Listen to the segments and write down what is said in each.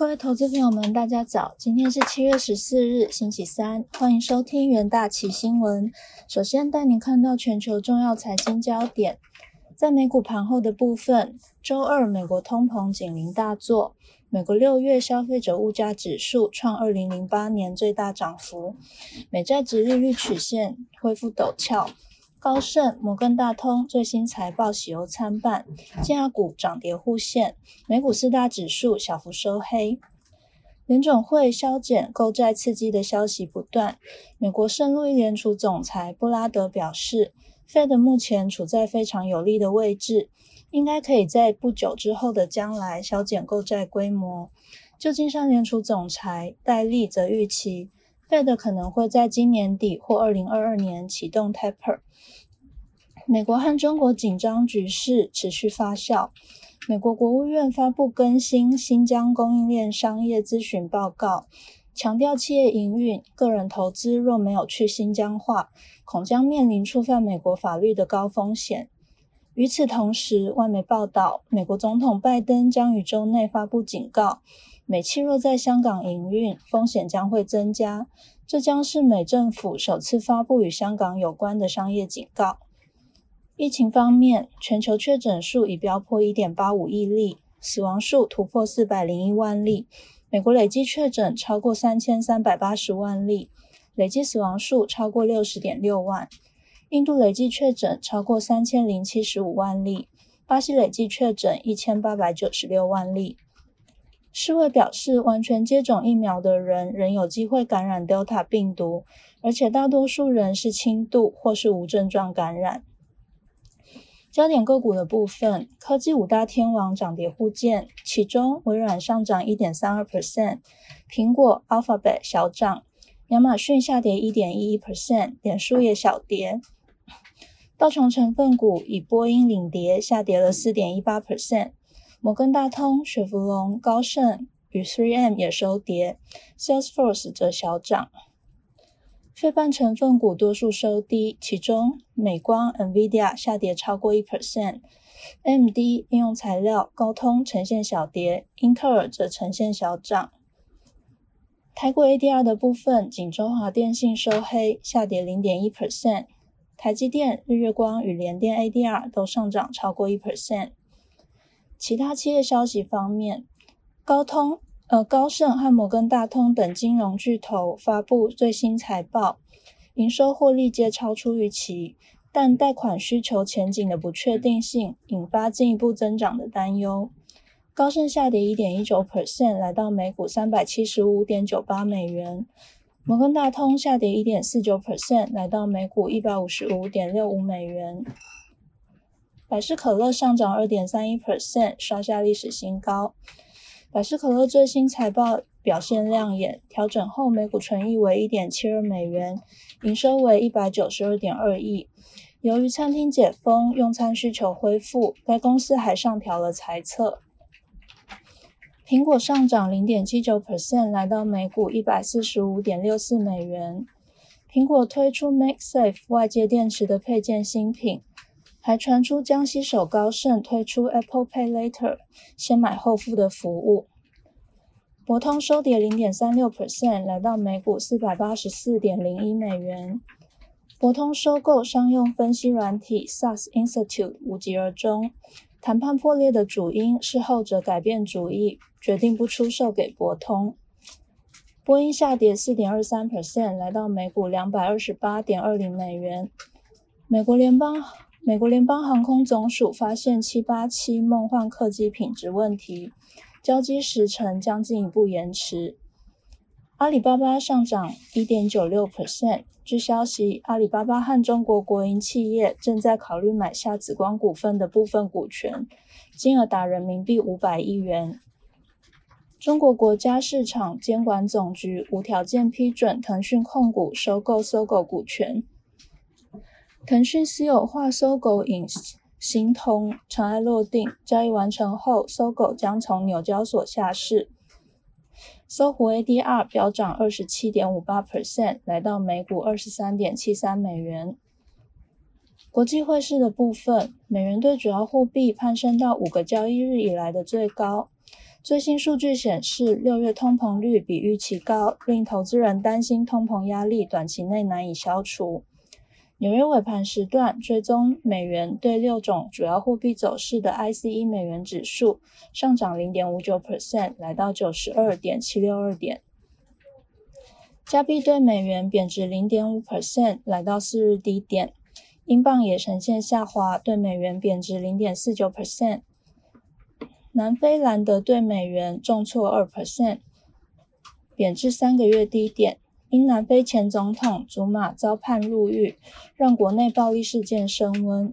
各位投资朋友们，大家早！今天是七月十四日，星期三，欢迎收听元大奇新闻。首先带您看到全球重要财经焦点。在美股盘后的部分，周二美国通膨警铃大作，美国六月消费者物价指数创二零零八年最大涨幅，美债值利率曲线恢复陡峭。高盛、摩根大通最新财报喜忧参半，金牙股涨跌互现，美股四大指数小幅收黑。联总会削减购债刺激的消息不断。美国圣路易联储总裁布拉德表示，Fed 目前处在非常有利的位置，应该可以在不久之后的将来削减购债规模。旧金山联储总裁戴利则预期。Fed 可能会在今年底或二零二二年启动 Taper。美国和中国紧张局势持续发酵。美国国务院发布更新新疆供应链商业咨询报告，强调企业营运、个人投资若没有去新疆化，恐将面临触犯美国法律的高风险。与此同时，外媒报道，美国总统拜登将于周内发布警告。美企若在香港营运，风险将会增加。这将是美政府首次发布与香港有关的商业警告。疫情方面，全球确诊数已飙破1.85亿例，死亡数突破401万例。美国累计确诊超过3380万例，累计死亡数超过60.6万。印度累计确诊超过三千零七十五万例，巴西累计确诊一千八百九十六万例。世卫表示，完全接种疫苗的人仍有机会感染 Delta 病毒，而且大多数人是轻度或是无症状感染。焦点个股的部分，科技五大天王涨跌互见，其中微软上涨一点三二 percent，苹果 Alphabet 小涨，亚马逊下跌一点一一 percent，脸书也小跌。道琼成分股以波音领跌，下跌了四点一八 percent。摩根大通、雪佛龙、高盛与 3M 也收跌，Salesforce 则小涨。费半成分股多数收低，其中美光、NVIDIA 下跌超过一 percent，AMD 应用材料、高通呈现小跌，英特尔则呈现小涨。台股 ADR 的部分，锦州华电信收黑，下跌零点一 percent，台积电、日月光与联电 ADR 都上涨超过一 percent。其他企业消息方面，高通、呃高盛和摩根大通等金融巨头发布最新财报，营收获利皆超出预期，但贷款需求前景的不确定性引发进一步增长的担忧。高盛下跌一点一九 percent，来到每股三百七十五点九八美元；摩根大通下跌一点四九 percent，来到每股一百五十五点六五美元。百事可乐上涨二点三一 percent，刷下历史新高。百事可乐最新财报表现亮眼，调整后每股纯益为一点七二美元，营收为一百九十二点二亿。由于餐厅解封，用餐需求恢复，该公司还上调了财测。苹果上涨零点七九 percent，来到每股一百四十五点六四美元。苹果推出 MagSafe 外接电池的配件新品。还传出江西首高盛推出 Apple Pay Later 先买后付的服务。博通收跌零点三六 percent，来到每股四百八十四点零一美元。博通收购商用分析软体 SaaS Institute 无疾而终，谈判破裂的主因是后者改变主意，决定不出售给博通。波音下跌四点二三 percent，来到每股两百二十八点二零美元。美国联邦。美国联邦航空总署发现787梦幻客机品质问题，交机时程将进一步延迟。阿里巴巴上涨1.96%。据消息，阿里巴巴和中国国营企业正在考虑买下紫光股份的部分股权，金额达人民币五百亿元。中国国家市场监管总局无条件批准腾讯控股收购搜狗股权。腾讯私有化搜狗引形同尘埃落定，交易完成后，搜狗将从纽交所下市。搜狐 ADR 飙涨二十七点五八 percent，来到每股二十三点七三美元。国际汇市的部分，美元对主要货币攀升到五个交易日以来的最高。最新数据显示，六月通膨率比预期高，令投资人担心通膨压力短期内难以消除。纽约尾盘时段，追踪美元对六种主要货币走势的 ICE 美元指数上涨零点五九 percent，来到九十二点七六二点。加币对美元贬值零点五 percent，来到四日低点。英镑也呈现下滑，对美元贬值零点四九 percent。南非兰德对美元重挫二 percent，贬至三个月低点。因南非前总统祖马遭判入狱，让国内暴力事件升温，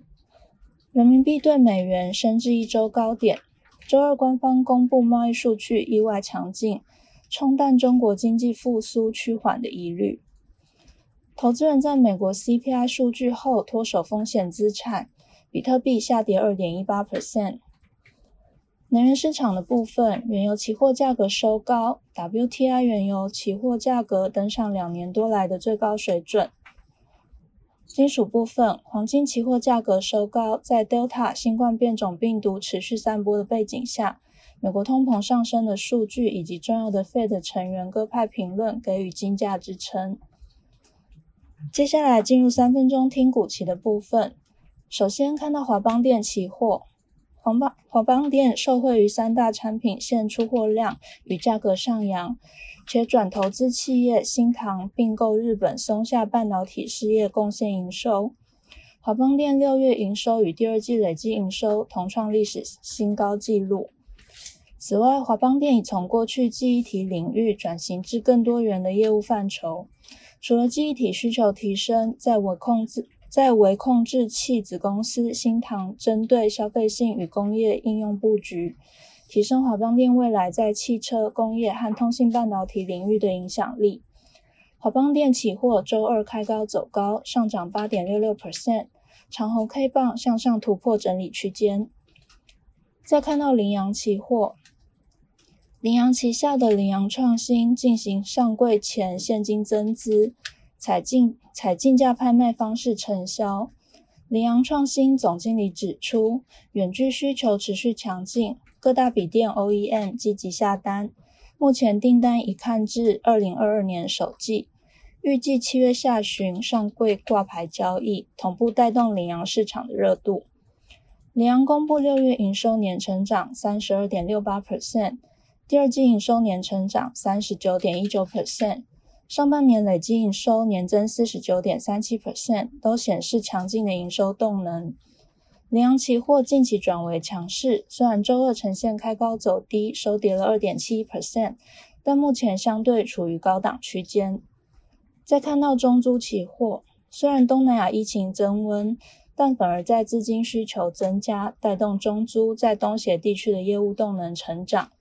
人民币对美元升至一周高点。周二官方公布贸易数据意外强劲，冲淡中国经济复苏趋缓的疑虑。投资人在美国 CPI 数据后脱手风险资产，比特币下跌二点一八 percent，能源市场的部分，原油期货价格收高，WTI 原油期货价格登上两年多来的最高水准。金属部分，黄金期货价格收高，在 Delta 新冠变种病毒持续散播的背景下，美国通膨上升的数据以及重要的 Fed 成员各派评论给予金价支撑。接下来进入三分钟听股期的部分，首先看到华邦电期货。华邦华邦电受惠于三大产品线出货量与价格上扬，且转投资企业新唐并购日本松下半导体事业贡献营收。华邦电六月营收与第二季累计营收同创历史新高纪录。此外，华邦电已从过去记忆体领域转型至更多元的业务范畴，除了记忆体需求提升，在我控制。在微控制器子公司新唐针对消费性与工业应用布局，提升华邦电未来在汽车工业和通信半导体领域的影响力。华邦电期货周二开高走高，上涨八点六六 percent，长红 K 棒向上突破整理区间。再看到羚羊期货，羚羊旗下的羚羊创新进行上柜前现金增资。采竞采竞价拍卖方式承销。羚羊创新总经理指出，远距需求持续强劲，各大笔电 OEM 积极下单，目前订单已看至二零二二年首季，预计七月下旬上柜挂牌交易，同步带动羚羊市场的热度。羚羊公布六月营收年成长三十二点六八 percent，第二季营收年成长三十九点一九 percent。上半年累计营收年增四十九点三七 percent，都显示强劲的营收动能。羚羊期货近期转为强势，虽然周二呈现开高走低，收跌了二点七 percent，但目前相对处于高档区间。再看到中租期货，虽然东南亚疫情增温，但反而在资金需求增加，带动中租在东协地区的业务动能成长。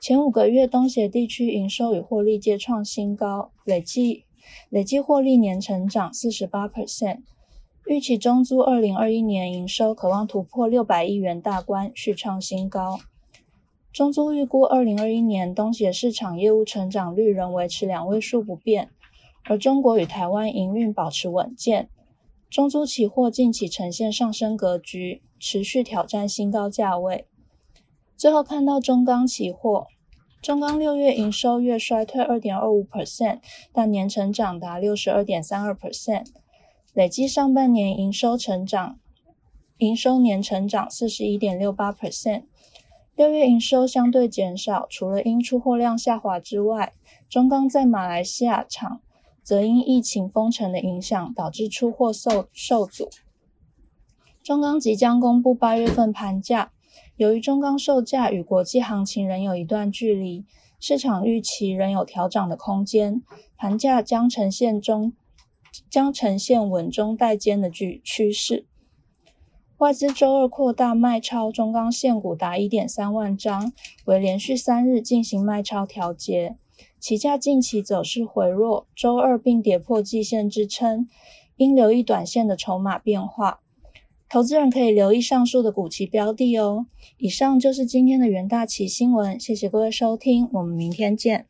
前五个月，东协地区营收与获利皆创新高，累计累计获利年成长四十八 percent。预期中租二零二一年营收可望突破六百亿元大关，续创新高。中租预估二零二一年东协市场业务成长率仍维持两位数不变，而中国与台湾营运保持稳健。中租期货近期呈现上升格局，持续挑战新高价位。最后看到中钢期货，中钢六月营收月衰退二点二五 percent，但年成长达六十二点三二 percent，累计上半年营收成长，营收年成长四十一点六八 percent。六月营收相对减少，除了因出货量下滑之外，中钢在马来西亚厂则因疫情封城的影响，导致出货受受阻。中钢即将公布八月份盘价。由于中钢售价与国际行情仍有一段距离，市场预期仍有调涨的空间，盘价将呈现中将呈现稳中带尖的趋趋势。外资周二扩大卖超中钢现股达一点三万张，为连续三日进行卖超调节，期价近期走势回弱，周二并跌破季线支撑，应留意短线的筹码变化。投资人可以留意上述的股期标的哦。以上就是今天的元大旗新闻，谢谢各位收听，我们明天见。